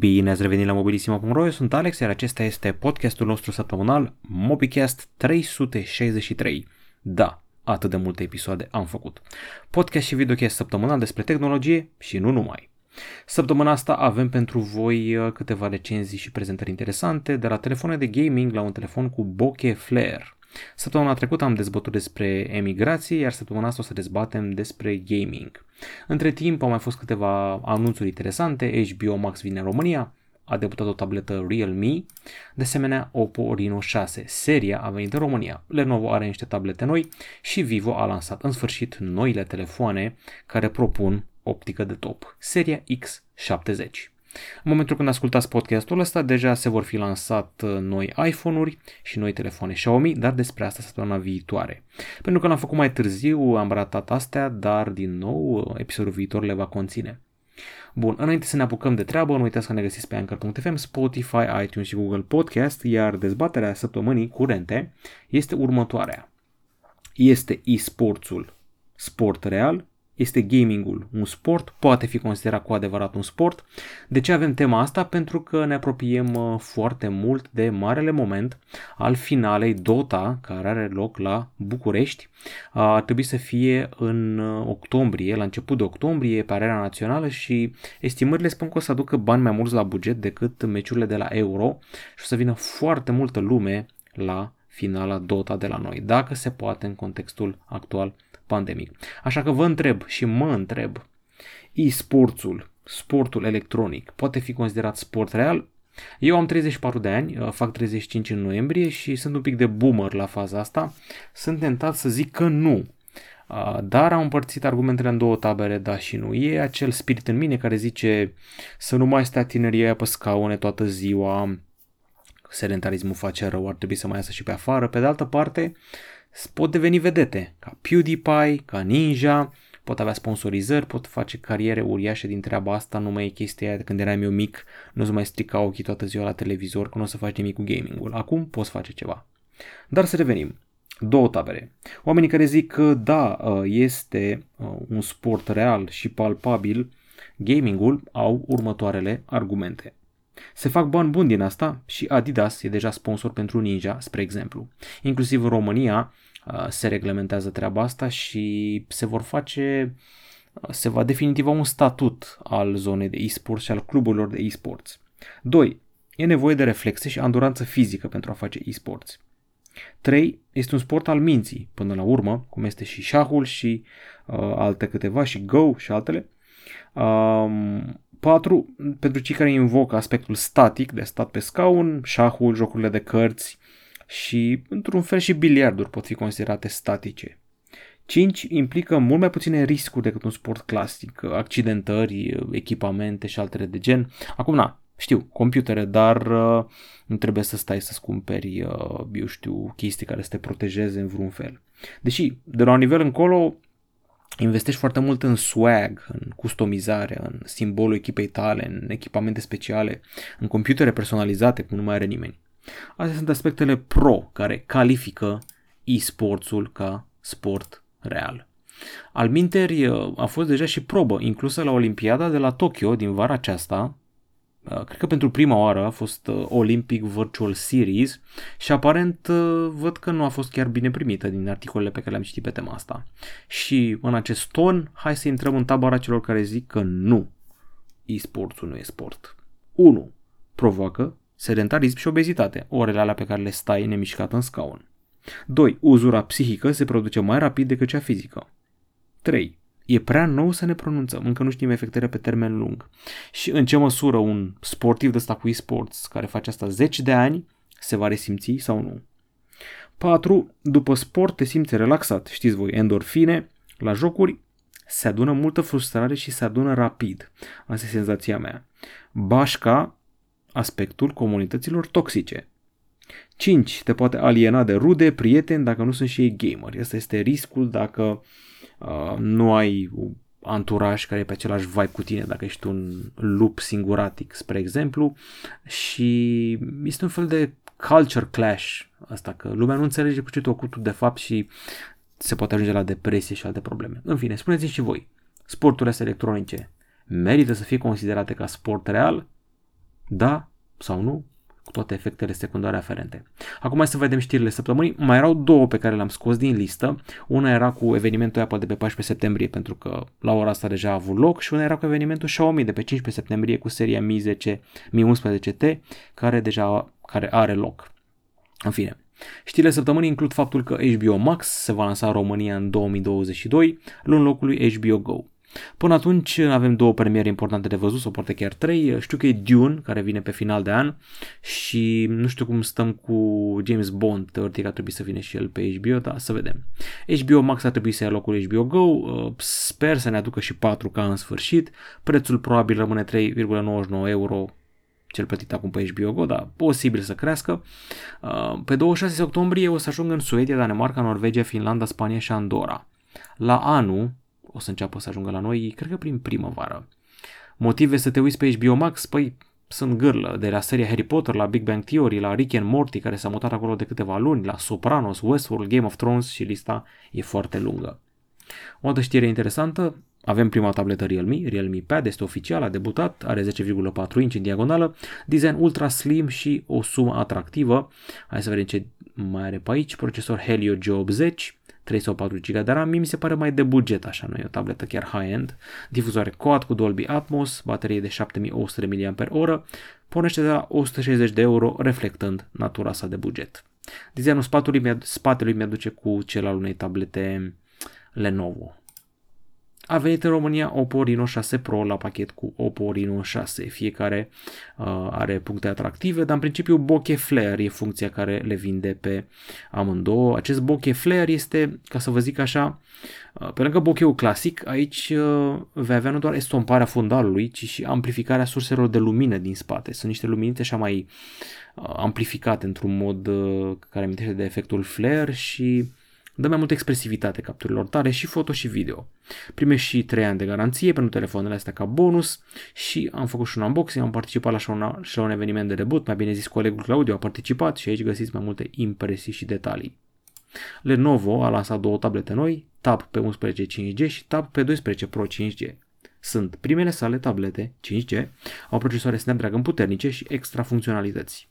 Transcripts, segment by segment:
Bine ați revenit la mobilisimo.ro, eu sunt Alex, iar acesta este podcastul nostru săptămânal MobiCast 363. Da, atât de multe episoade am făcut. Podcast și videocast săptămânal despre tehnologie și nu numai. Săptămâna asta avem pentru voi uh, câteva recenzii și prezentări interesante, de la telefoane de gaming la un telefon cu bokeh flare. Săptămâna trecută am dezbătut despre emigrație, iar săptămâna asta o să dezbatem despre gaming. Între timp au mai fost câteva anunțuri interesante, HBO Max vine în România, a debutat o tabletă Realme, de asemenea Oppo Reno 6. Seria a venit în România, Lenovo are niște tablete noi și Vivo a lansat în sfârșit noile telefoane care propun optică de top, seria X70. În momentul când ascultați podcastul ăsta, deja se vor fi lansat uh, noi iPhone-uri și noi telefoane Xiaomi, dar despre asta săptămâna viitoare. Pentru că l-am făcut mai târziu, am ratat astea, dar din nou episodul viitor le va conține. Bun, înainte să ne apucăm de treabă, nu uitați că ne găsiți pe Anchor.fm, Spotify, iTunes și Google Podcast, iar dezbaterea săptămânii curente este următoarea. Este e-sportsul sport real este gamingul un sport? Poate fi considerat cu adevărat un sport? De ce avem tema asta? Pentru că ne apropiem uh, foarte mult de marele moment al finalei Dota, care are loc la București. Ar trebui să fie în uh, octombrie, la început de octombrie, pe arena națională și estimările spun că o să aducă bani mai mulți la buget decât meciurile de la Euro și o să vină foarte multă lume la finala Dota de la noi, dacă se poate în contextul actual pandemic. Așa că vă întreb și mă întreb, e-sportul, sportul electronic, poate fi considerat sport real? Eu am 34 de ani, uh, fac 35 în noiembrie și sunt un pic de boomer la faza asta. Sunt tentat să zic că nu. Uh, dar am împărțit argumentele în două tabere, da și nu. E acel spirit în mine care zice să nu mai stea tinerii pe scaune toată ziua, sedentarismul face rău, ar trebui să mai iasă și pe afară. Pe de altă parte, pot deveni vedete, ca PewDiePie, ca Ninja, pot avea sponsorizări, pot face cariere uriașe din treaba asta, nu mai e chestia aia de când eram eu mic, nu să mai strica ochii toată ziua la televizor, că nu o să faci nimic cu gamingul. Acum poți face ceva. Dar să revenim. Două tabere. Oamenii care zic că da, ă, este ă, un sport real și palpabil, gamingul au următoarele argumente. Se fac bani buni din asta și Adidas e deja sponsor pentru Ninja, spre exemplu. Inclusiv în România uh, se reglementează treaba asta și se vor face, uh, se va definitiva un statut al zonei de e-sports și al cluburilor de e-sports. 2. E nevoie de reflexe și anduranță fizică pentru a face e-sports. 3. Este un sport al minții, până la urmă, cum este și șahul și uh, alte câteva, și Go și altele. Um, 4. Pentru cei care invocă aspectul static de stat pe scaun, șahul, jocurile de cărți și, într-un fel, și biliarduri pot fi considerate statice. 5. Implică mult mai puține riscuri decât un sport clasic, accidentări, echipamente și altele de gen. Acum, na, știu, computere, dar uh, nu trebuie să stai să-ți cumperi, uh, eu știu, chestii care să te protejeze în vreun fel. Deși, de la un nivel încolo, investești foarte mult în swag, în customizare, în simbolul echipei tale, în echipamente speciale, în computere personalizate, cum nu mai are nimeni. Astea sunt aspectele pro care califică e-sportsul ca sport real. Al minteri a fost deja și probă inclusă la Olimpiada de la Tokyo din vara aceasta, Uh, cred că pentru prima oară a fost uh, Olympic Virtual Series și aparent uh, văd că nu a fost chiar bine primită din articolele pe care le-am citit pe tema asta. Și în acest ton, hai să intrăm în tabara celor care zic că nu, e-sportul nu e sport. 1. Provoacă sedentarism și obezitate, orele alea pe care le stai nemișcat în scaun. 2. Uzura psihică se produce mai rapid decât cea fizică. 3. E prea nou să ne pronunțăm, încă nu știm efectele pe termen lung. Și în ce măsură un sportiv de ăsta cu e-sports care face asta 10 de ani se va resimți sau nu. 4. După sport te simți relaxat, știți voi, endorfine, la jocuri se adună multă frustrare și se adună rapid. Asta e senzația mea. Bașca, aspectul comunităților toxice. 5. Te poate aliena de rude, prieteni, dacă nu sunt și ei gameri. Asta este riscul dacă Uh, nu ai anturaj care e pe același vibe cu tine dacă ești un lup singuratic, spre exemplu, și este un fel de culture clash asta, că lumea nu înțelege cu ce tu ocupi de fapt și se poate ajunge la depresie și alte probleme. În fine, spuneți și voi, sporturile astea electronice merită să fie considerate ca sport real Da sau nu? Cu toate efectele secundare aferente. Acum hai să vedem știrile săptămânii. Mai erau două pe care le-am scos din listă. Una era cu evenimentul Apple de pe 14 septembrie, pentru că la ora asta deja a avut loc, și una era cu evenimentul Xiaomi de pe 15 septembrie cu seria Mi 10, Mi 11T, care deja care are loc. În fine, Știrile săptămânii includ faptul că HBO Max se va lansa în România în 2022, luând locul lui HBO Go. Până atunci avem două premiere importante de văzut, sau poate chiar trei. Știu că e Dune, care vine pe final de an și nu știu cum stăm cu James Bond, teoretic ar trebui să vină și el pe HBO, dar să vedem. HBO Max ar trebui să ia locul HBO Go, uh, sper să ne aducă și 4K în sfârșit, prețul probabil rămâne 3,99 euro cel plătit acum pe HBO Go, dar posibil să crească. Uh, pe 26 octombrie o să ajung în Suedia, Danemarca, Norvegia, Finlanda, Spania și Andorra. La anul o să înceapă să ajungă la noi, cred că prin primăvară. Motive să te uiți pe HBO Max? Păi sunt gârlă, de la seria Harry Potter, la Big Bang Theory, la Rick and Morty, care s-a mutat acolo de câteva luni, la Sopranos, Westworld, Game of Thrones și lista e foarte lungă. O altă știre interesantă, avem prima tabletă Realme, Realme Pad este oficial, a debutat, are 10,4 inch în diagonală, design ultra slim și o sumă atractivă. Hai să vedem ce mai are pe aici, procesor Helio G80, 3 sau 4 GB de RAM, mie mi se pare mai de buget așa, nu e o tabletă chiar high-end, difuzoare quad cu Dolby Atmos, baterie de 7100 mAh, pornește de la 160 de euro, reflectând natura sa de buget. Designul spatelui, spatelui mi-aduce cu cel al unei tablete Lenovo. A venit în România Oppo Reno 6 Pro la pachet cu Oppo Reno 6. Fiecare uh, are puncte atractive, dar în principiu bokeh flare e funcția care le vinde pe amândouă. Acest bokeh flare este, ca să vă zic așa, uh, pe lângă bokeh clasic, aici uh, vei avea nu doar estomparea fundalului, ci și amplificarea surselor de lumină din spate. Sunt niște luminițe așa mai uh, amplificate într-un mod uh, care amintește de efectul flare și dă mai multă expresivitate capturilor tale și foto și video. Primești și 3 ani de garanție pentru telefoanele astea ca bonus și am făcut și un unboxing, am participat la, un, și la un eveniment de debut, mai bine zis colegul Claudiu a participat și aici găsiți mai multe impresii și detalii. Lenovo a lansat două tablete noi, Tab pe 11 5G și Tab pe 12 Pro 5G. Sunt primele sale tablete 5G, au procesoare Snapdragon puternice și extra funcționalități.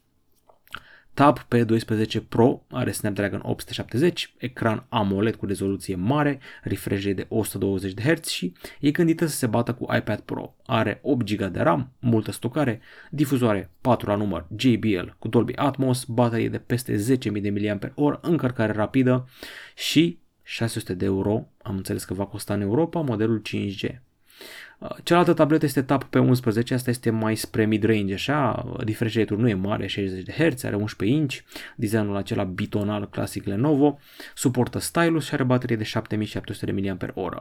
Tab P12 Pro are Snapdragon 870, ecran AMOLED cu rezoluție mare, refresh de 120 de Hz și e gândită să se bată cu iPad Pro. Are 8 GB de RAM, multă stocare, difuzoare 4 la număr JBL cu Dolby Atmos, baterie de peste 10.000 de mAh, încărcare rapidă și 600 de euro, am înțeles că va costa în Europa modelul 5G. Uh, cealaltă tabletă este Tab pe 11, asta este mai spre mid-range așa, refresh rate nu e mare, 60 de Hz, are 11 inch, designul acela bitonal clasic Lenovo, suportă stylus și are baterie de 7700 mAh.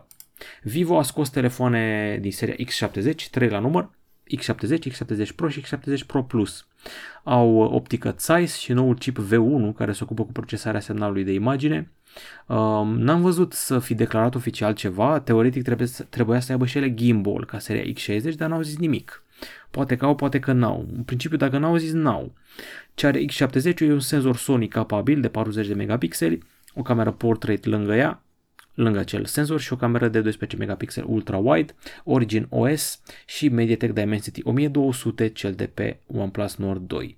Vivo a scos telefoane din seria X70, 3 la număr, X70, X70 Pro și X70 Pro Plus. Au optică Zeiss și noul chip V1 care se ocupă cu procesarea semnalului de imagine, Um, n-am văzut să fi declarat oficial ceva, teoretic trebuie să, trebuia să aibă și ele gimbal ca seria X60, dar n-au zis nimic. Poate că au, poate că n-au. În principiu, dacă n-au zis, n-au. Ce are X70 e un senzor Sony capabil de 40 de megapixeli, o cameră portrait lângă ea, lângă acel senzor și o cameră de 12 megapixel ultra-wide, Origin OS și MediaTek Dimensity 1200, cel de pe OnePlus Nord 2.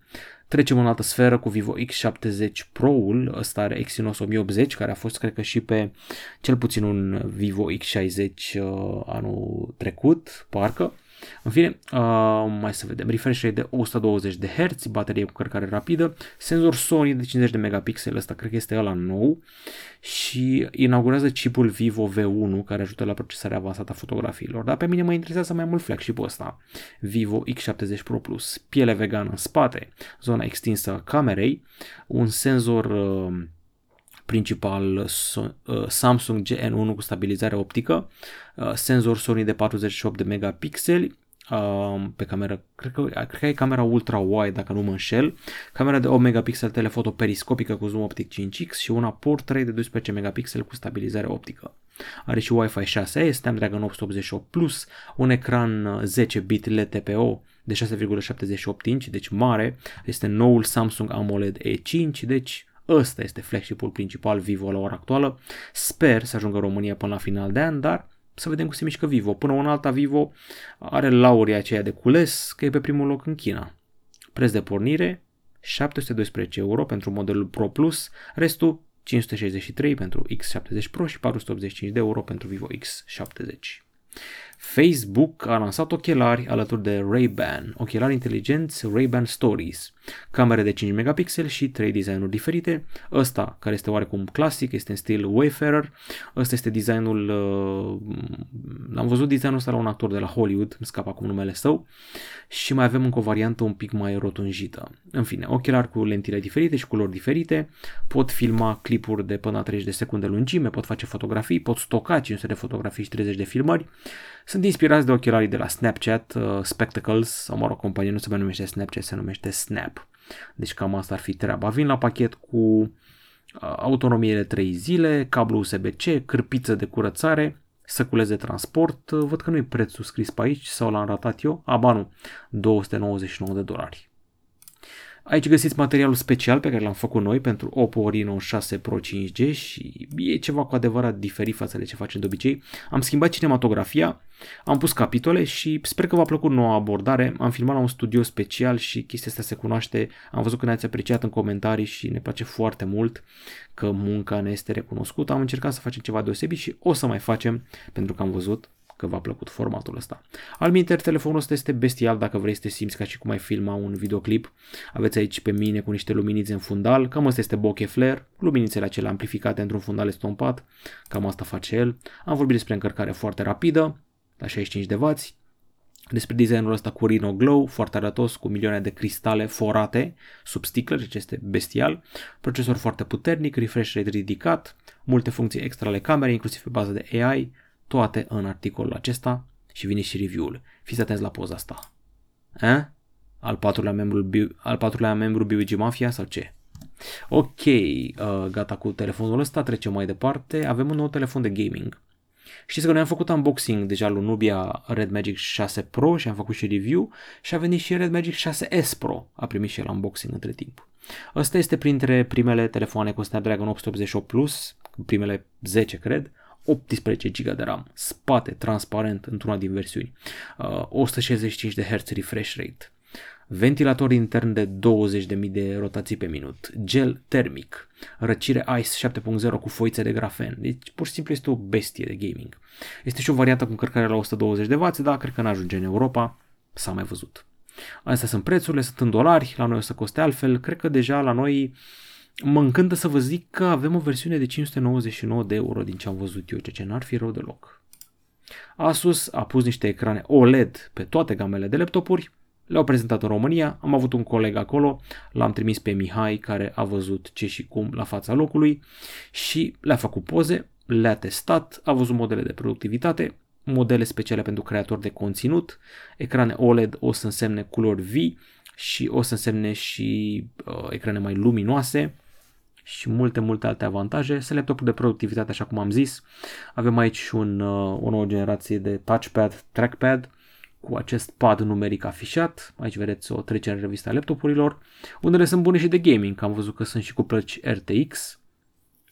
Trecem în altă sferă cu Vivo X70 Pro-ul, ăsta are Exynos 1080, care a fost, cred că, și pe cel puțin un Vivo X60 uh, anul trecut, parcă. În fine, uh, mai să vedem, refresh rate de 120 de Hz, baterie cu cărcare rapidă, senzor Sony de 50 de megapixel, ăsta cred că este ăla nou și inaugurează chipul Vivo V1 care ajută la procesarea avansată a fotografiilor. Dar pe mine mă interesează mai mult flagship-ul ăsta, Vivo X70 Pro Plus, piele vegană în spate, zona extinsă a camerei, un senzor uh, principal uh, Samsung GN1 cu stabilizare optică, uh, senzor Sony de 48 de megapixeli, uh, pe cameră, cred că, cred că e camera ultra-wide dacă nu mă înșel, camera de 8 megapixel telefoto periscopică cu zoom optic 5x și una portrait de 12 megapixel cu stabilizare optică. Are și Wi-Fi 6, Snapdragon 888 Plus, un ecran 10 bit LED TPO de 6,78 inch, deci mare, este noul Samsung AMOLED E5, deci Ăsta este flagship-ul principal Vivo la ora actuală. Sper să ajungă România până la final de an, dar să vedem cum se mișcă Vivo. Până un alta Vivo are lauria aceea de cules că e pe primul loc în China. Preț de pornire 712 euro pentru modelul Pro Plus, restul 563 pentru X70 Pro și 485 de euro pentru Vivo X70. Facebook a lansat ochelari alături de Ray-Ban, ochelari inteligenți Ray-Ban Stories, camere de 5 megapixel și 3 designuri diferite. Ăsta, care este oarecum clasic, este în stil Wayfarer. Ăsta este designul, uh, am văzut designul ăsta la un actor de la Hollywood, îmi scap acum numele său, și mai avem încă o variantă un pic mai rotunjită. În fine, ochelari cu lentile diferite și culori diferite, pot filma clipuri de până la 30 de secunde lungime, pot face fotografii, pot stoca 500 de fotografii și 30 de filmări. Sunt inspirați de ochelarii de la Snapchat, uh, Spectacles, sau mă rog, compania nu se mai numește Snapchat, se numește Snap. Deci cam asta ar fi treaba. Vin la pachet cu uh, autonomie de 3 zile, cablu USB-C, cârpiță de curățare, săculeț de transport. Uh, văd că nu e prețul scris pe aici sau l-am ratat eu. Aba nu, 299 de dolari. Aici găsiți materialul special pe care l-am făcut noi pentru Oppo Reno 6 Pro 5G și e ceva cu adevărat diferit față de ce facem de obicei. Am schimbat cinematografia, am pus capitole și sper că v-a plăcut noua abordare. Am filmat la un studio special și chestia asta se cunoaște. Am văzut că ne-ați apreciat în comentarii și ne place foarte mult că munca ne este recunoscută. Am încercat să facem ceva deosebit și o să mai facem pentru că am văzut că v-a plăcut formatul ăsta. Al minter, telefonul ăsta este bestial dacă vrei să te simți ca și cum ai filma un videoclip. Aveți aici pe mine cu niște luminițe în fundal, cam asta este bokeh flare, luminițele acelea amplificate într-un fundal estompat, cam asta face el. Am vorbit despre încărcare foarte rapidă, la 65 de W, despre designul ăsta cu Rhino Glow, foarte arătos, cu milioane de cristale forate sub sticlă, deci este bestial, procesor foarte puternic, refresh rate ridicat, multe funcții extra ale camerei, inclusiv pe bază de AI, toate în articolul acesta și vine și review-ul. Fiți atenți la poza asta. Eh? Al patrulea membru, al patrulea membru BBG Mafia sau ce? Ok, uh, gata cu telefonul ăsta, trecem mai departe. Avem un nou telefon de gaming. Știți că noi am făcut unboxing deja lui Nubia Red Magic 6 Pro și am făcut și review și a venit și Red Magic 6S Pro. A primit și el unboxing între timp. Ăsta este printre primele telefoane cu Snapdragon 888 Plus, primele 10 cred, 18 GB de RAM, spate transparent într-una din versiuni, uh, 165 de Hz refresh rate, ventilator intern de 20.000 de rotații pe minut, gel termic, răcire ICE 7.0 cu foițe de grafen, deci pur și simplu este o bestie de gaming. Este și o variantă cu încărcare la 120 de W, dar cred că n-ajunge în Europa, s-a mai văzut. Astea sunt prețurile, sunt în dolari, la noi o să coste altfel, cred că deja la noi mă încântă să vă zic că avem o versiune de 599 de euro din ce am văzut eu, ceea ce n-ar fi rău deloc. Asus a pus niște ecrane OLED pe toate gamele de laptopuri, le-au prezentat în România, am avut un coleg acolo, l-am trimis pe Mihai care a văzut ce și cum la fața locului și le-a făcut poze, le-a testat, a văzut modele de productivitate, modele speciale pentru creatori de conținut, ecrane OLED o să însemne culori vii și o să însemne și uh, ecrane mai luminoase, și multe, multe alte avantaje. Sunt laptopuri de productivitate, așa cum am zis. Avem aici și un, uh, o nouă generație de touchpad, trackpad, cu acest pad numeric afișat. Aici vedeți o trecere în revista laptopurilor. Unele sunt bune și de gaming, că am văzut că sunt și cu plăci RTX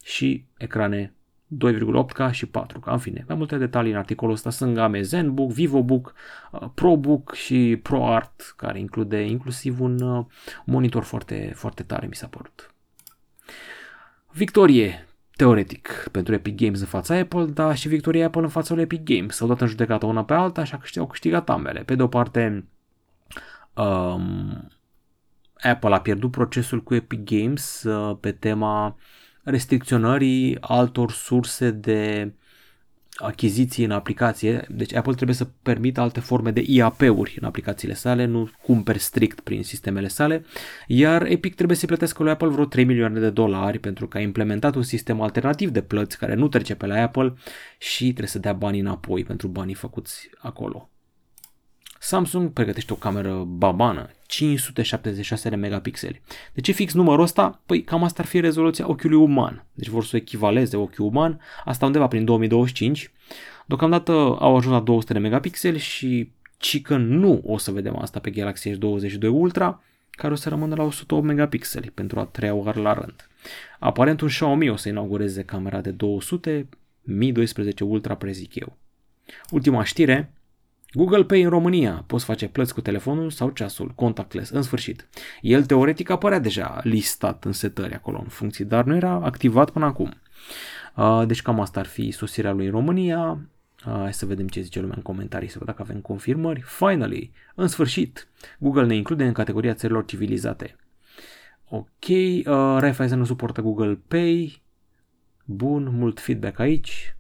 și ecrane 2,8K și 4K. În fine, mai multe detalii în articolul ăsta sunt game ZenBook, VivoBook, uh, ProBook și ProArt, care include inclusiv un uh, monitor foarte, foarte tare, mi s-a părut. Victorie, teoretic, pentru Epic Games în fața Apple, dar și victoria Apple în fața lui Epic Games. S-au dat în judecată una pe alta, așa că au câștigat ambele. Pe de o parte, um, Apple a pierdut procesul cu Epic Games uh, pe tema restricționării altor surse de achiziții în aplicație, deci Apple trebuie să permită alte forme de IAP-uri în aplicațiile sale, nu cumperi strict prin sistemele sale, iar Epic trebuie să plătească lui Apple vreo 3 milioane de dolari pentru că a implementat un sistem alternativ de plăți care nu trece pe la Apple și trebuie să dea banii înapoi pentru banii făcuți acolo. Samsung pregătește o cameră babană, 576 de megapixeli. De ce fix numărul ăsta? Păi cam asta ar fi rezoluția ochiului uman. Deci vor să o echivaleze ochiul uman, asta undeva prin 2025. Deocamdată au ajuns la 200 de megapixeli și ci că nu o să vedem asta pe Galaxy S22 Ultra, care o să rămână la 108 megapixeli pentru a treia oară la rând. Aparent un Xiaomi o să inaugureze camera de 200, Mi 12 Ultra prezic eu. Ultima știre, Google Pay în România. Poți face plăți cu telefonul sau ceasul, contactless, în sfârșit. El teoretic apărea deja listat în setări acolo, în funcții, dar nu era activat până acum. Uh, deci cam asta ar fi sosirea lui în România. Uh, hai să vedem ce zice lumea în comentarii, să văd dacă avem confirmări. Finally, în sfârșit, Google ne include în categoria țărilor civilizate. Ok, uh, Raiffeisen nu suportă Google Pay. Bun, mult feedback aici.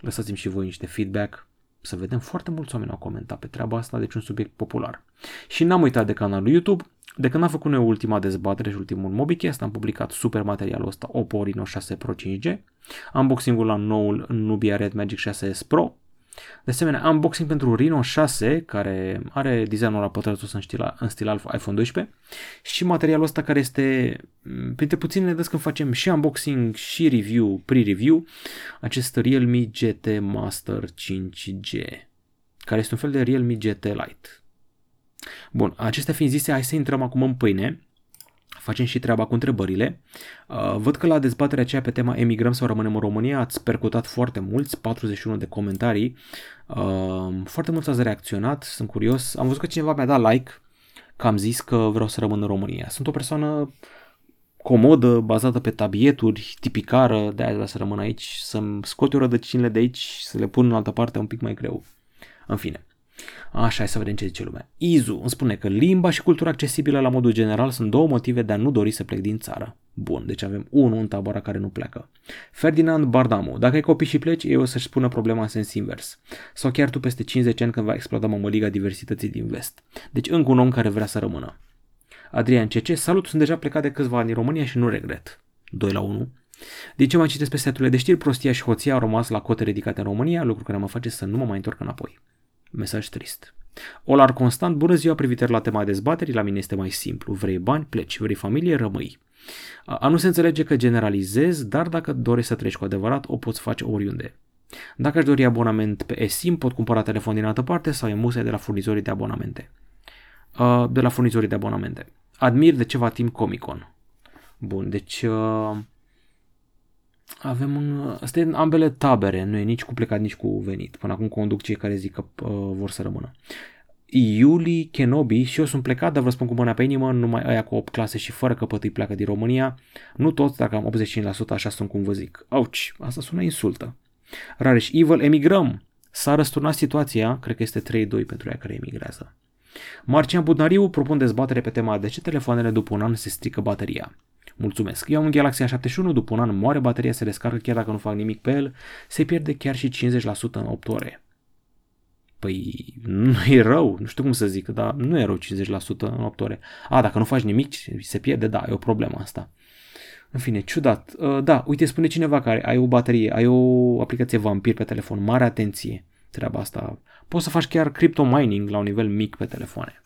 Lăsați-mi și voi niște feedback să vedem, foarte mulți oameni au comentat pe treaba asta, deci un subiect popular. Și n-am uitat de canalul YouTube, de când am făcut noi ultima dezbatere și ultimul MobiCast, am publicat super materialul ăsta Oppo Reno 6 Pro 5G, unboxing-ul la noul Nubia Red Magic 6S Pro, de asemenea, unboxing pentru Reno 6, care are designul la pătrățos în stil, în stil iPhone 12 și materialul ăsta care este mm, printre puținele dăți când facem și unboxing și review, pre-review, acest Realme GT Master 5G, care este un fel de Realme GT Lite. Bun, acestea fiind zise, hai să intrăm acum în pâine facem și treaba cu întrebările. Uh, văd că la dezbaterea aceea pe tema emigrăm sau rămânem în România ați percutat foarte mulți, 41 de comentarii. Uh, foarte mulți ați reacționat, sunt curios. Am văzut că cineva mi-a dat like că am zis că vreau să rămân în România. Sunt o persoană comodă, bazată pe tabieturi, tipicară, de aia să rămân aici, să-mi scot eu rădăcinile de aici, să le pun în altă parte un pic mai greu. În fine. Așa, hai să vedem ce zice lumea. Izu îmi spune că limba și cultura accesibilă la modul general sunt două motive de a nu dori să plec din țară. Bun, deci avem unul în tabăra care nu plecă. Ferdinand Bardamu, dacă ai copii și pleci, eu o să-și spună problema în sens invers. Sau chiar tu peste 50 ani când va exploda mămăliga diversității din vest. Deci încă un om care vrea să rămână. Adrian CC, salut, sunt deja plecat de câțiva ani în România și nu regret. 2 la 1. Din ce mai citesc pe seturile de știri, prostia și hoția au rămas la cote ridicate în România, lucru care mă face să nu mă mai întorc înapoi. Mesaj trist. Olar constant, bună ziua, privitor la tema dezbaterii, la mine este mai simplu. Vrei bani, pleci, vrei familie, rămâi. A nu se înțelege că generalizez, dar dacă dorești să treci cu adevărat, o poți face oriunde. Dacă aș dori abonament pe eSIM, pot cumpăra telefon din altă parte sau emuse de la furnizorii de abonamente. De la furnizorii de abonamente. Admir de ceva timp Comic-Con. Bun, deci avem un, asta e în ambele tabere, nu e nici cu plecat, nici cu venit. Până acum conduc cei care zic că uh, vor să rămână. Iuli Kenobi și eu sunt plecat, dar vă spun cu mâna pe inimă, numai aia cu 8 clase și fără căpătâi pleacă din România. Nu toți, dacă am 85% așa sunt cum vă zic. Auci, asta sună insultă. Rareș Evil, emigrăm! S-a răsturnat situația, cred că este 3-2 pentru ea care emigrează. Marcian Budnariu propun dezbatere pe tema de ce telefoanele după un an se strică bateria. Mulțumesc. Eu am un Galaxy A71, după un an moare bateria, se descarcă chiar dacă nu fac nimic pe el, se pierde chiar și 50% în 8 ore. Păi nu e rău, nu știu cum să zic, dar nu e rău 50% în 8 ore. A, dacă nu faci nimic, se pierde, da, e o problemă asta. În fine, ciudat. Uh, da, uite, spune cineva că ai o baterie, ai o aplicație vampir pe telefon, mare atenție treaba asta. Poți să faci chiar crypto mining la un nivel mic pe telefoane.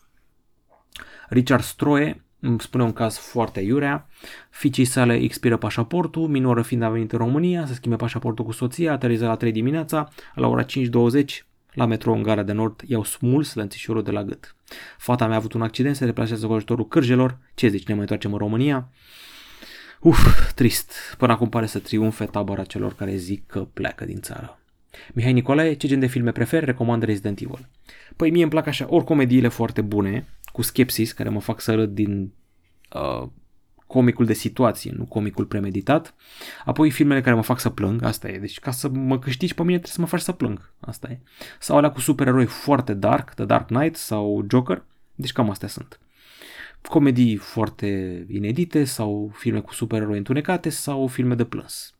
Richard Stroe îmi spune un caz foarte iurea, fiicei sale expiră pașaportul, minoră fiind a venit în România, să schimbe pașaportul cu soția, ateriză la 3 dimineața, la ora 5.20 la metro în gara de nord i-au smuls lănțișorul de la gât. Fata mea a avut un accident, se deplasează cu ajutorul cârjelor, ce zici, ne mai întoarcem în România? Uf, trist. Până acum pare să triumfe tabăra celor care zic că pleacă din țară. Mihai Nicolae, ce gen de filme preferi? Recomand Resident Evil. Păi mie îmi plac așa ori comediile foarte bune, cu skepsis, care mă fac să râd din uh, comicul de situație, nu comicul premeditat. Apoi filmele care mă fac să plâng, asta e. Deci ca să mă câștigi pe mine trebuie să mă faci să plâng, asta e. Sau alea cu supereroi foarte dark, The Dark Knight sau Joker, deci cam astea sunt. Comedii foarte inedite sau filme cu supereroi întunecate sau filme de plâns.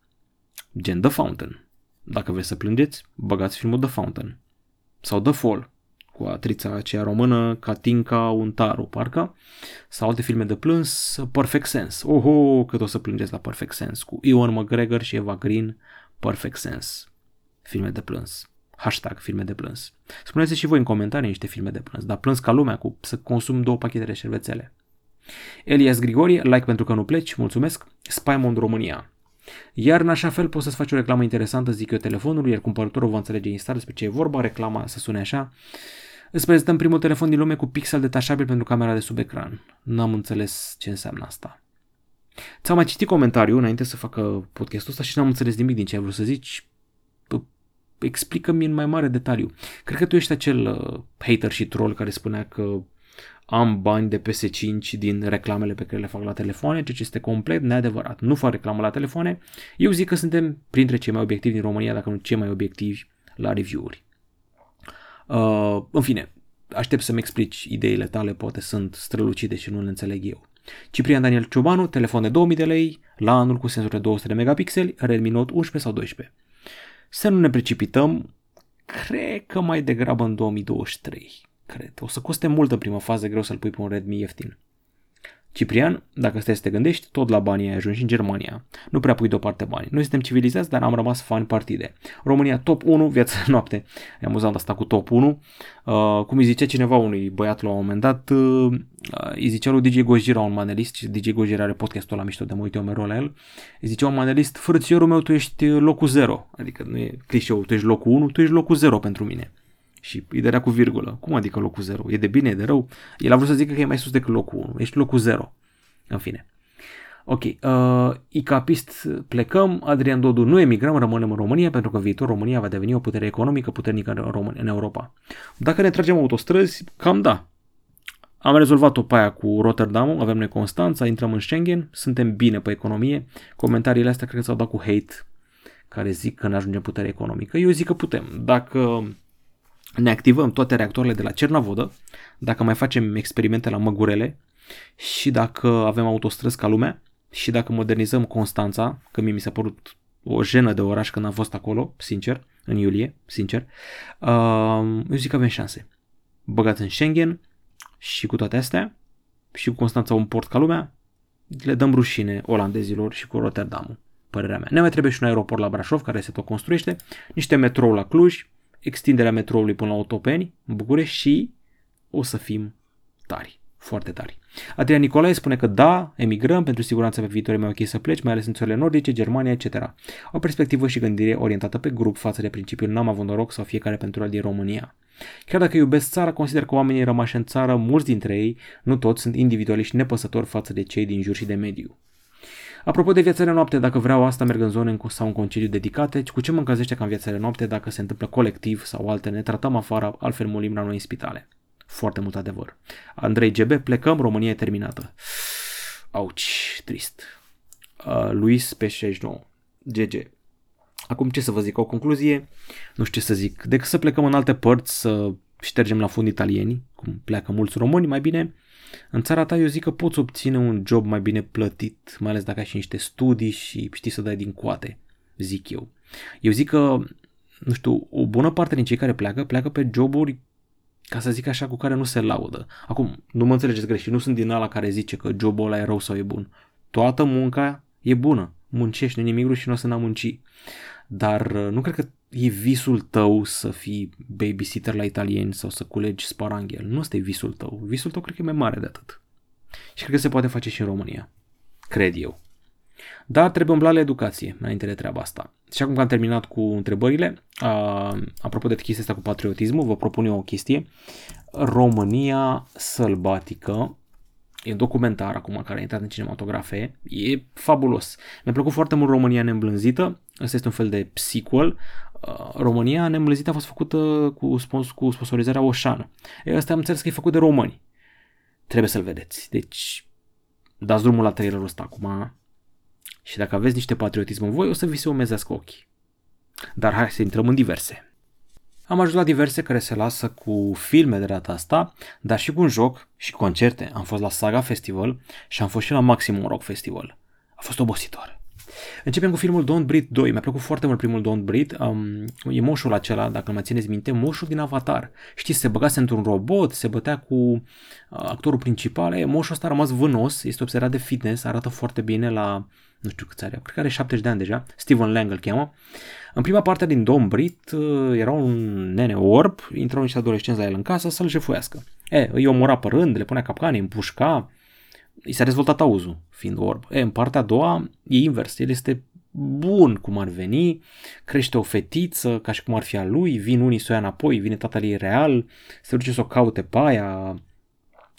Gen The Fountain. Dacă vreți să plângeți, băgați filmul The Fountain. Sau The Fall, cu atrița aceea română, Katinka Untaru, parcă, sau alte filme de plâns, Perfect Sense. Oho, cât o să plângeți la Perfect Sense, cu Ewan McGregor și Eva Green, Perfect Sense. Filme de plâns. Hashtag filme de plâns. Spuneți și voi în comentarii niște filme de plâns, dar plâns ca lumea cu să consum două pachete de șervețele. Elias Grigori, like pentru că nu pleci, mulțumesc. Spymond România. Iar în așa fel poți să-ți faci o reclamă interesantă, zic eu, telefonului, iar cumpărătorul va înțelege instant despre ce e vorba, reclama să sune așa. Îți prezentăm primul telefon din lume cu pixel detașabil pentru camera de sub ecran. N-am înțeles ce înseamnă asta. Ți-am mai citit comentariul înainte să facă podcastul ăsta și n-am înțeles nimic din ce ai vrut să zici. explică-mi în mai mare detaliu. Cred că tu ești acel uh, hater și troll care spunea că am bani de PS5 din reclamele pe care le fac la telefoane, ceea ce este complet neadevărat. Nu fac reclamă la telefoane. Eu zic că suntem printre cei mai obiectivi din România, dacă nu cei mai obiectivi la review-uri. Uh, în fine, aștept să-mi explici ideile tale, poate sunt strălucide și nu le înțeleg eu. Ciprian Daniel Ciobanu, telefon de 2000 de lei, la anul cu senzor de 200 de megapixeli, Redmi Note 11 sau 12. Să nu ne precipităm, cred că mai degrabă în 2023. Cred. O să coste mult în prima fază, greu să-l pui pe un Redmi ieftin. Ciprian, dacă stai să te gândești, tot la banii ai ajuns în Germania. Nu prea pui deoparte bani. Noi suntem civilizați, dar am rămas fani partide. România top 1, viața noapte. E amuzant asta cu top 1. Uh, cum îi zicea cineva unui băiat la un moment dat, uh, îi zicea lui DJ Gojira, un manelist, DJ Gojira are podcastul la mișto de mă uit eu mereu la el, îi zicea un manelist, frățiorul meu, tu ești locul 0. Adică nu e clișeu, tu ești locul 1, tu ești locul 0 pentru mine. Și îi dărea cu virgulă. Cum adică locul 0? E de bine, e de rău? El a vrut să zică că e mai sus decât locul 1. Ești locul 0. În fine. Ok, uh, Icapist plecăm, Adrian Dodu nu emigrăm, rămânem în România pentru că viitor România va deveni o putere economică puternică în, Român- în Europa. Dacă ne tragem autostrăzi, cam da. Am rezolvat-o pe aia cu Rotterdam, avem noi Constanța, intrăm în Schengen, suntem bine pe economie. Comentariile astea cred că s-au dat cu hate, care zic că ne ajungem putere economică. Eu zic că putem. Dacă ne activăm toate reactoarele de la Cernavodă, dacă mai facem experimente la Măgurele și dacă avem autostrăzi ca lumea și dacă modernizăm Constanța, că mie mi s-a părut o jenă de oraș când am fost acolo, sincer, în iulie, sincer, uh, eu zic că avem șanse. Băgați în Schengen și cu toate astea și cu Constanța un port ca lumea, le dăm rușine olandezilor și cu Rotterdamul, părerea mea. Ne mai trebuie și un aeroport la Brașov care se tot construiește, niște metrou la Cluj, extinderea metroului până la Otopeni, în București și o să fim tari, foarte tari. Adrian Nicolae spune că da, emigrăm, pentru siguranță pe viitor e mai ok să pleci, mai ales în țările nordice, Germania, etc. O perspectivă și gândire orientată pe grup față de principiul n-am avut noroc sau fiecare pentru el din România. Chiar dacă iubesc țara, consider că oamenii rămași în țară, mulți dintre ei, nu toți, sunt individualiști nepăsători față de cei din jur și de mediu. Apropo de viața de noapte, dacă vreau asta, merg în zone sau în concediu dedicate, cu ce mă încălzește ca în viața de noapte dacă se întâmplă colectiv sau alte, ne tratăm afară, altfel mulim la noi în spitale. Foarte mult adevăr. Andrei GB, plecăm, România e terminată. Auci, trist. Uh, Luis pe 69. GG. Acum ce să vă zic, o concluzie, nu știu ce să zic, decât să plecăm în alte părți, să ștergem la fund italieni, cum pleacă mulți români, mai bine în țara ta eu zic că poți obține un job mai bine plătit, mai ales dacă ai și niște studii și știi să dai din coate, zic eu. Eu zic că, nu știu, o bună parte din cei care pleacă, pleacă pe joburi ca să zic așa, cu care nu se laudă. Acum, nu mă înțelegeți greșit, nu sunt din ala care zice că jobul ăla e rău sau e bun. Toată munca e bună. Muncești, nu nimic rușinos în a munci. Dar nu cred că e visul tău să fii babysitter la italieni sau să culegi sparanghel. Nu este visul tău. Visul tău cred că e mai mare de atât. Și cred că se poate face și în România. Cred eu. Dar trebuie umbla la educație înainte de treaba asta. Și acum că am terminat cu întrebările, a, apropo de chestia asta cu patriotismul, vă propun eu o chestie. România sălbatică E un documentar acum care a intrat în cinematografe. E fabulos. Mi-a plăcut foarte mult România neîmblânzită. Asta este un fel de sequel. Uh, România neîmblânzită a fost făcută cu, spons- cu sponsorizarea Oșan. E, asta am înțeles că e făcut de români. Trebuie să-l vedeți. Deci, dați drumul la trailerul ăsta acum. Și dacă aveți niște patriotism în voi, o să vi se umezească ochii. Dar hai să intrăm în diverse. Am ajuns la diverse care se lasă cu filme de data asta, dar și cu un joc și concerte. Am fost la Saga Festival și am fost și la Maximum Rock Festival. A fost obositor. Începem cu filmul Don't Breathe 2. Mi-a plăcut foarte mult primul Don't Breathe. Um, e moșul acela, dacă mă țineți minte, moșul din Avatar. Știți, se băgase într-un robot, se bătea cu uh, actorul principal. E, moșul ăsta a rămas vânos, este obsedat de fitness, arată foarte bine la, nu știu câți are, cred că are 70 de ani deja. Steven Lang îl cheamă. În prima parte din Don't Breathe uh, era un nene orb, intrau niște adolescenți la el în casă să-l jefuiască. E, îi omora pe rând, le punea capcane, îi împușca, i s-a dezvoltat auzul, fiind orb. E, în partea a doua e invers, el este bun cum ar veni, crește o fetiță ca și cum ar fi a lui, vin unii să o ia înapoi, vine tatăl ei real, se duce să o caute pe aia,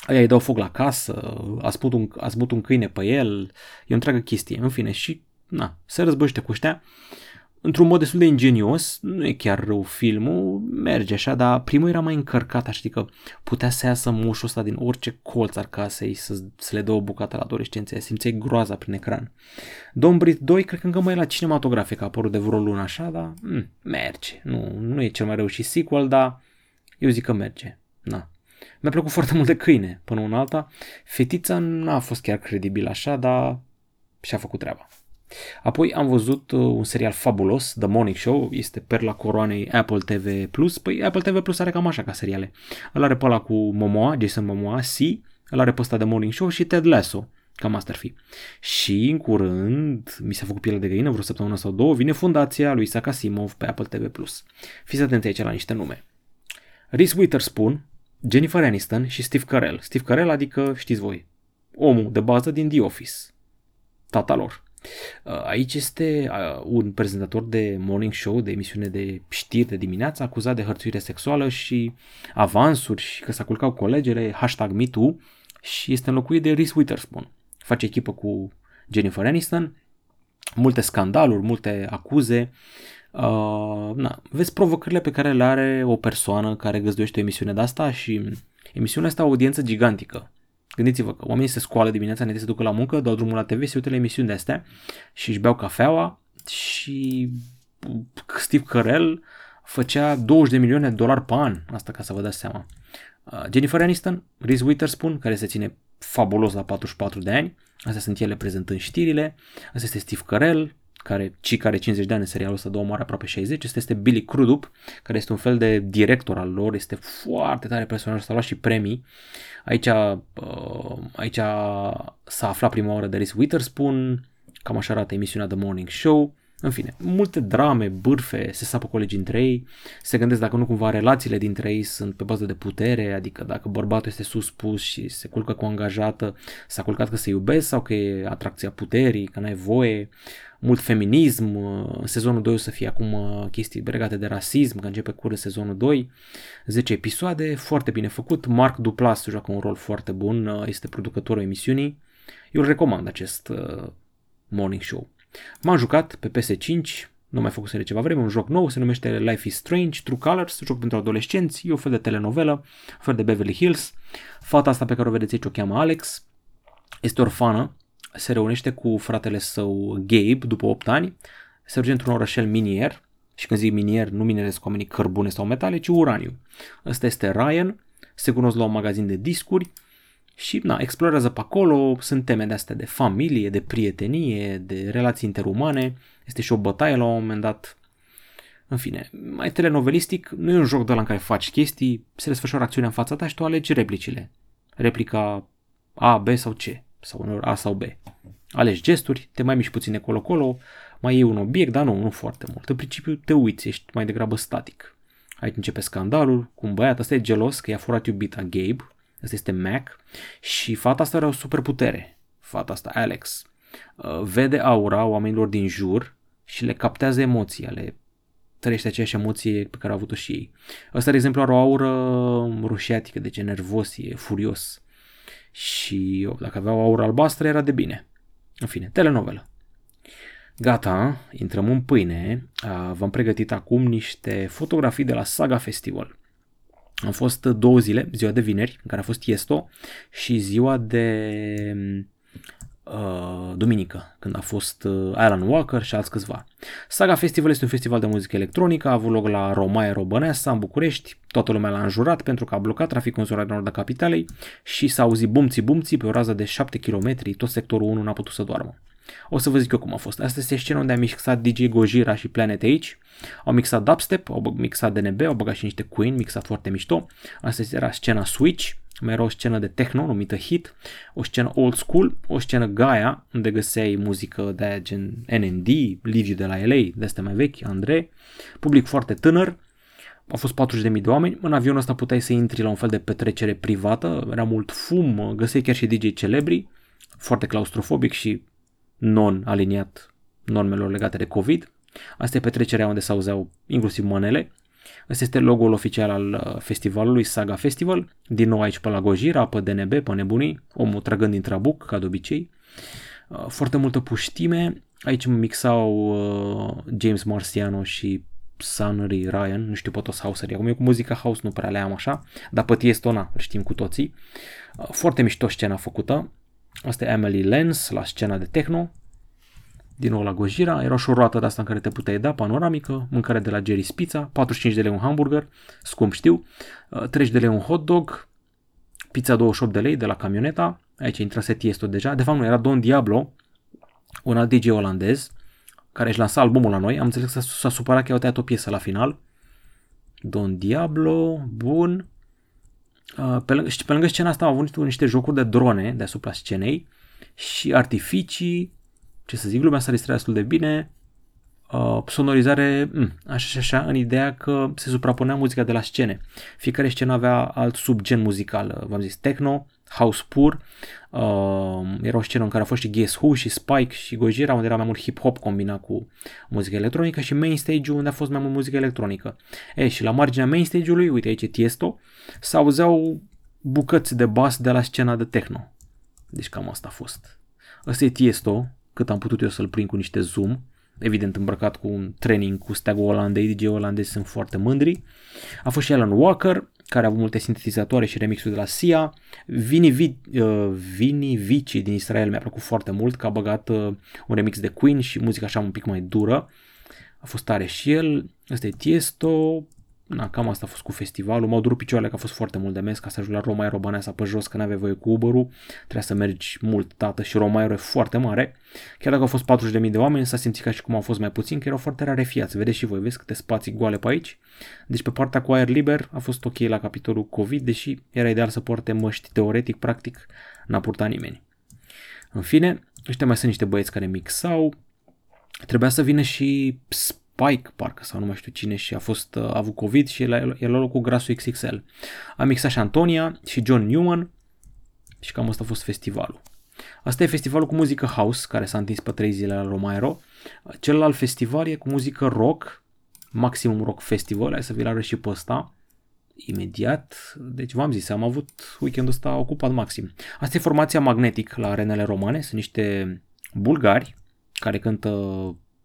aia îi dau foc la casă, a smut un, a smut un câine pe el, e o întreagă chestie, în fine, și na, se războiește cu ăștia. Într-un mod destul de ingenios, nu e chiar rău filmul, merge așa, dar primul era mai încărcat, știi că putea să iasă mușul ăsta din orice colț al casei să, să le dă o bucată la adolescență, simțeai groaza prin ecran. Brit 2 cred că încă mai e la cinematografic, a apărut de vreo lună așa, dar mm, merge, nu, nu e cel mai reușit sequel, dar eu zic că merge, na. Mi-a plăcut foarte mult de câine până una alta. Fetița n-a fost chiar credibil așa, dar și-a făcut treaba. Apoi am văzut uh, un serial fabulos, The Morning Show, este perla coroanei Apple TV+. Păi Apple TV Plus are cam așa ca seriale. Îl are pe ăla cu Momoa, Jason Momoa, C, îl are pe ăsta The Morning Show și Ted Lasso, ca Master fi. Și în curând, mi s-a făcut piele de găină, vreo săptămână sau două, vine fundația lui Isaac Asimov pe Apple TV+. Plus. Fiți atenți aici la niște nume. Reese Witherspoon, Jennifer Aniston și Steve Carell. Steve Carell adică, știți voi, omul de bază din The Office, tata lor. Uh, aici este uh, un prezentator de morning show, de emisiune de știri de dimineață, acuzat de hărțuire sexuală și avansuri și că s-a culcat cu colegele, hashtag MeToo și este înlocuit de Reese Witherspoon. Face echipă cu Jennifer Aniston, multe scandaluri, multe acuze. Uh, na, vezi provocările pe care le are o persoană care găzduiește o emisiune de asta și emisiunea asta o audiență gigantică. Gândiți-vă că oamenii se scoală dimineața, ne se ducă la muncă, dau drumul la TV, se uită la emisiuni de astea și își beau cafeaua și Steve Carell făcea 20 de milioane de dolari pe an, asta ca să vă dați seama. Uh, Jennifer Aniston, Reese Witherspoon, care se ține fabulos la 44 de ani, astea sunt ele prezentând știrile, asta este Steve Carell, care, ci care 50 de ani în serialul ăsta, două moare aproape 60, este, este Billy Crudup, care este un fel de director al lor, este foarte tare personaj, s-a luat și premii. Aici, uh, aici s-a aflat prima oară de Reese Witherspoon, cam așa arată emisiunea The Morning Show. În fine, multe drame, bârfe, se sapă colegii între ei, se gândesc dacă nu cumva relațiile dintre ei sunt pe bază de putere, adică dacă bărbatul este suspus și se culcă cu o angajată, s-a culcat că se iubesc sau că e atracția puterii, că n-ai voie, mult feminism, în sezonul 2 o să fie acum uh, chestii legate de rasism, că începe curând sezonul 2, 10 episoade, foarte bine făcut, Mark Duplas joacă un rol foarte bun, uh, este producătorul emisiunii, eu îl recomand acest uh, morning show. M-am jucat pe PS5, nu mai făcut de ceva vreme, un joc nou, se numește Life is Strange, True Colors, joc pentru adolescenți, e un fel de telenovelă, un fel de Beverly Hills. Fata asta pe care o vedeți aici o cheamă Alex, este orfană, se reunește cu fratele său Gabe după 8 ani, se duce într-un orășel minier, și când zic minier, nu mineresc oamenii cărbune sau metale, ci uraniu. Ăsta este Ryan, se cunosc la un magazin de discuri și na, explorează pe acolo, sunt teme de astea de familie, de prietenie, de relații interumane, este și o bătaie la un moment dat. În fine, mai telenovelistic, nu e un joc de la în care faci chestii, se desfășoară acțiunea în fața ta și tu alegi replicile. Replica A, B sau C, sau uneori A sau B. Alegi gesturi, te mai miști puțin colo-colo, mai iei un obiect, dar nu, nu foarte mult. În principiu te uiți, ești mai degrabă static. Aici începe scandalul cu un băiat, ăsta e gelos că i-a furat iubita Gabe, Asta este Mac și fata asta are o superputere. Fata asta, Alex, uh, vede aura oamenilor din jur și le captează emoția, le trăiește aceeași emoție pe care a avut-o și ei. Ăsta, de exemplu, are o aură rușiatică, deci e nervos, e furios. Și dacă avea o aură albastră, era de bine. În fine, telenovelă. Gata, intrăm în pâine. Uh, v-am pregătit acum niște fotografii de la Saga Festival. Am fost două zile, ziua de vineri, în care a fost Tiesto, și ziua de uh, duminică, când a fost uh, Alan Walker și alți câțiva. Saga Festival este un festival de muzică electronică, a avut loc la Romae Robăneasa, în București. Toată lumea l-a înjurat pentru că a blocat traficul în zona de nord a capitalei și s-a auzit bumții bumții pe o rază de 7 km, tot sectorul 1 n-a putut să doarmă. O să vă zic eu cum a fost. Asta este scena unde a mixat DJ Gojira și Planet H. Au mixat dubstep, au mixat DNB, au băgat și niște Queen, mixat foarte mișto. Asta era scena Switch, mai era o scenă de techno numită Hit, o scenă old school, o scenă Gaia, unde găseai muzică de gen NND, Liviu de la LA, de astea mai vechi, Andrei, public foarte tânăr, au fost 40.000 de oameni, în avionul ăsta puteai să intri la un fel de petrecere privată, era mult fum, găseai chiar și DJ celebri, foarte claustrofobic și non-aliniat normelor legate de COVID. Asta e petrecerea unde se auzeau inclusiv manele. Asta este logo-ul oficial al uh, festivalului Saga Festival. Din nou aici pe la Gojira, pe DNB, pe nebunii, omul trăgând din trabuc, ca de obicei. Uh, foarte multă puștime, Aici mixau uh, James Marciano și Sunry Ryan, nu știu pe toți houserii. Acum eu cu muzica house nu prea le am așa, dar pe Tiesto na, știm cu toții. Uh, foarte mișto scena făcută. Asta e Emily Lenz la scena de techno. Din nou la Gojira, era și o roată de asta în care te puteai da, panoramică, mâncare de la Jerry's Pizza, 45 de lei un hamburger, scump știu, 30 uh, de lei un hot dog, pizza 28 de lei de la camioneta, aici intrase Tiesto deja, de fapt nu, era Don Diablo, un alt DJ olandez, care își lansa albumul la noi, am înțeles că s-a supărat că i-au tăiat o piesă la final. Don Diablo, bun. Uh, pe lângă, și pe lângă scena asta au avut niște jocuri de drone deasupra scenei și artificii, ce să zic, lumea s-a distrat destul de bine, uh, sonorizare, mm, așa și așa, în ideea că se suprapunea muzica de la scene. Fiecare scenă avea alt subgen muzical, v-am zis techno, house pur, uh, era o scenă în care a fost și Guess Who și Spike și Gojira, unde era mai mult hip-hop combinat cu muzică electronică și main stage-ul unde a fost mai mult muzică electronică. E, și la marginea main stage-ului, uite aici e Tiesto, se auzeau bucăți de bas de la scena de techno. Deci cam asta a fost. Ăsta e Tiesto, cât am putut eu să-l prind cu niște zoom, evident îmbrăcat cu un training cu steagul olandei, DJ olandezi sunt foarte mândri. A fost și Alan Walker, care a avut multe sintetizatoare și remixuri de la Sia. Vini, Vi, uh, Vini Vici din Israel mi-a plăcut foarte mult, că a băgat uh, un remix de Queen și muzica așa un pic mai dură. A fost tare și el. Ăsta e Tiesto, Na, cam asta a fost cu festivalul. M-au durut picioarele că a fost foarte mult de mers ca să ajung la Romai Robaneasa pe jos, că n-aveai voie cu Uber-ul. Trebuia să mergi mult, tată, și Romai e foarte mare. Chiar dacă au fost 40.000 de oameni, s-a simțit ca și cum au fost mai puțin, că erau foarte rarefiați. Vedeți și voi, vezi câte spații goale pe aici. Deci pe partea cu aer liber a fost ok la capitolul COVID, deși era ideal să poarte măști teoretic, practic n-a purtat nimeni. În fine, ăștia mai sunt niște băieți care mixau, trebuia să vină și Spike, parcă, sau nu mai știu cine, și a fost, uh, a avut COVID și el a, el a luat cu grasul XXL. A mixat și Antonia și John Newman și cam asta a fost festivalul. Asta e festivalul cu muzică house, care s-a întins pe trei zile la Romaero. Celălalt festival e cu muzică rock, Maximum Rock Festival, hai să vi-l arăt și pe ăsta imediat. Deci v-am zis, am avut weekendul ăsta ocupat maxim. Asta e formația Magnetic la arenele romane, sunt niște bulgari care cântă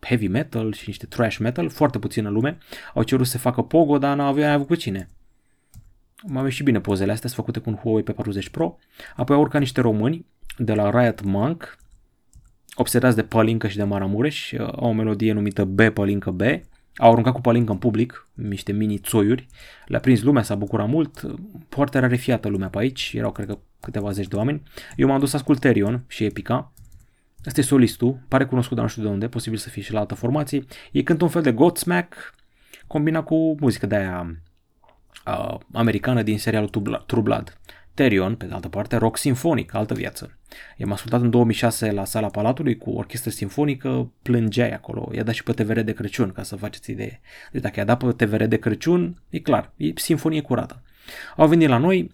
heavy metal și niște trash metal, foarte puțină lume. Au cerut să facă pogo, dar n-au avut cu cine. M-au și bine pozele astea, sunt făcute cu un Huawei P40 Pro. Apoi au urcat niște români de la Riot Monk, obsedați de Palincă și de Maramureș, au o melodie numită B Palincă B. Au aruncat cu palincă în public, niște mini țoiuri, le-a prins lumea, s-a bucurat mult, foarte rarefiată lumea pe aici, erau cred că câteva zeci de oameni. Eu m-am dus să ascult Terion și Epica, Asta e solistul, pare cunoscut, dar nu știu de unde, posibil să fie și la altă formație. Ei cântă un fel de Godsmack combinat cu muzică de aia uh, americană din serialul True Blood. Terion, pe de altă parte, rock sinfonic, altă viață. I-am ascultat în 2006 la sala Palatului cu orchestră sinfonică, plângeai acolo. I-a dat și pe TVR de Crăciun, ca să faceți idee. Deci dacă i-a dat pe TVR de Crăciun, e clar, e sinfonie curată. Au venit la noi,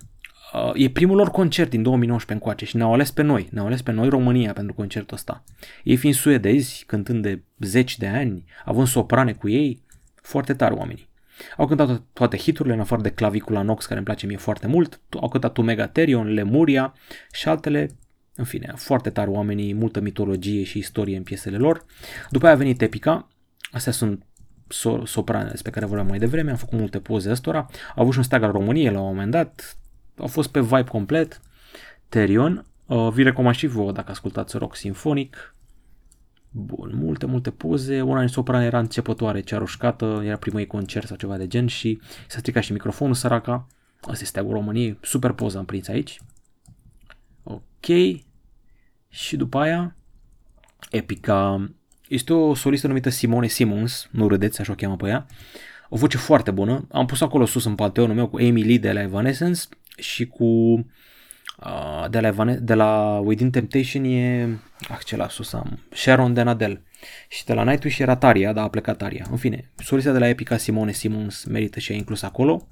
Uh, e primul lor concert din 2019 încoace și ne-au ales pe noi, ne-au ales pe noi România pentru concertul ăsta. Ei fiind suedezi, cântând de zeci de ani, având soprane cu ei, foarte tare oamenii. Au cântat toate hiturile, în afară de Clavicula Nox, care îmi place mie foarte mult, au cântat Omega Terion, Lemuria și altele, în fine, foarte tare oamenii, multă mitologie și istorie în piesele lor. După aia a venit Epica, astea sunt so- soprane despre care vorbeam mai devreme, am făcut multe poze ăstora, au avut și un steag al României la un moment dat, au fost pe vibe complet. Terion, uh, vi recomand și vouă dacă ascultați rock sinfonic. Bun, multe, multe poze. Una din sopran era începătoare, cea roșcată, era primul ei concert sau ceva de gen și s-a stricat și microfonul săraca. Asta este steagul României, super poză am prins aici. Ok. Și după aia, epica. Este o solistă numită Simone Simons, nu râdeți, așa o cheamă pe ea. O voce foarte bună. Am pus acolo sus în panteonul meu cu Amy Lee de la Evanescence și cu uh, de, la, de la Within Temptation e ah, ce la sus am Sharon Denadel și de la Nightwish era Taria, dar a plecat Taria. În fine, solista de la Epica Simone Simons merită și a inclus acolo.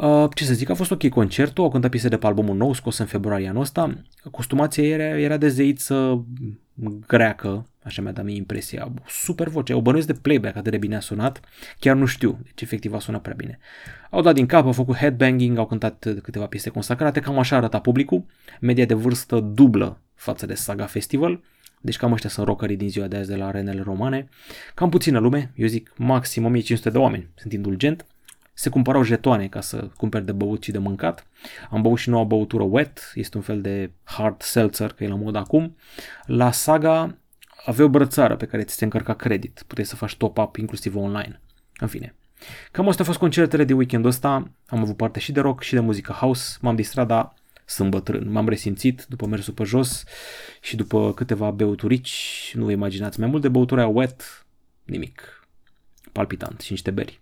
Uh, ce să zic, a fost ok concertul, au cântat piese de pe albumul nou scos în februarie anul ăsta. Costumația era, era de zeiță greacă, așa mi-a dat mie impresia. Super voce, o bănuiesc de playback atât de bine a sunat, chiar nu știu, deci efectiv a sunat prea bine. Au dat din cap, au făcut headbanging, au cântat câteva piese consacrate, cam așa arăta publicul, media de vârstă dublă față de Saga Festival, Deci cam ăștia sunt rockerii din ziua de azi de la arenele romane. Cam puțină lume, eu zic maxim 1500 de oameni, sunt indulgent. Se cumpărau jetoane ca să cumperi de băut și de mâncat. Am băut și noua băutură wet, este un fel de hard seltzer, că e la mod acum. La Saga avea o brățară pe care ți se încărca credit, puteai să faci top-up inclusiv online. În fine, Cam astea au fost concertele de weekendul ăsta. Am avut parte și de rock și de muzică house. M-am distrat, dar sunt bătrân. M-am resimțit după mersul pe jos și după câteva beuturici. Nu vă imaginați. Mai mult de băuturi wet, nimic. Palpitant și niște beri.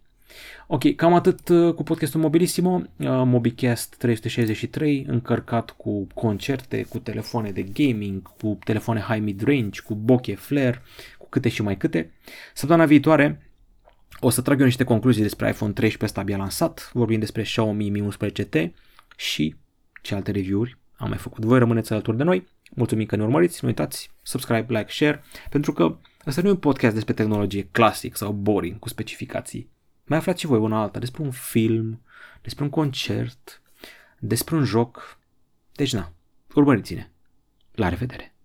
Ok, cam atât uh, cu podcastul Mobilissimo, uh, MobiCast 363, încărcat cu concerte, cu telefoane de gaming, cu telefoane high mid-range, cu bokeh flare, cu câte și mai câte. Săptămâna viitoare o să trag eu niște concluzii despre iPhone 13 ăsta abia lansat, vorbim despre Xiaomi Mi 11T și ce alte review-uri am mai făcut. Voi rămâneți alături de noi, mulțumim că ne urmăriți, nu uitați, subscribe, like, share, pentru că ăsta nu e un podcast despre tehnologie clasic sau boring cu specificații. Mai aflați și voi una alta despre un film, despre un concert, despre un joc. Deci na, urmăriți-ne. La revedere!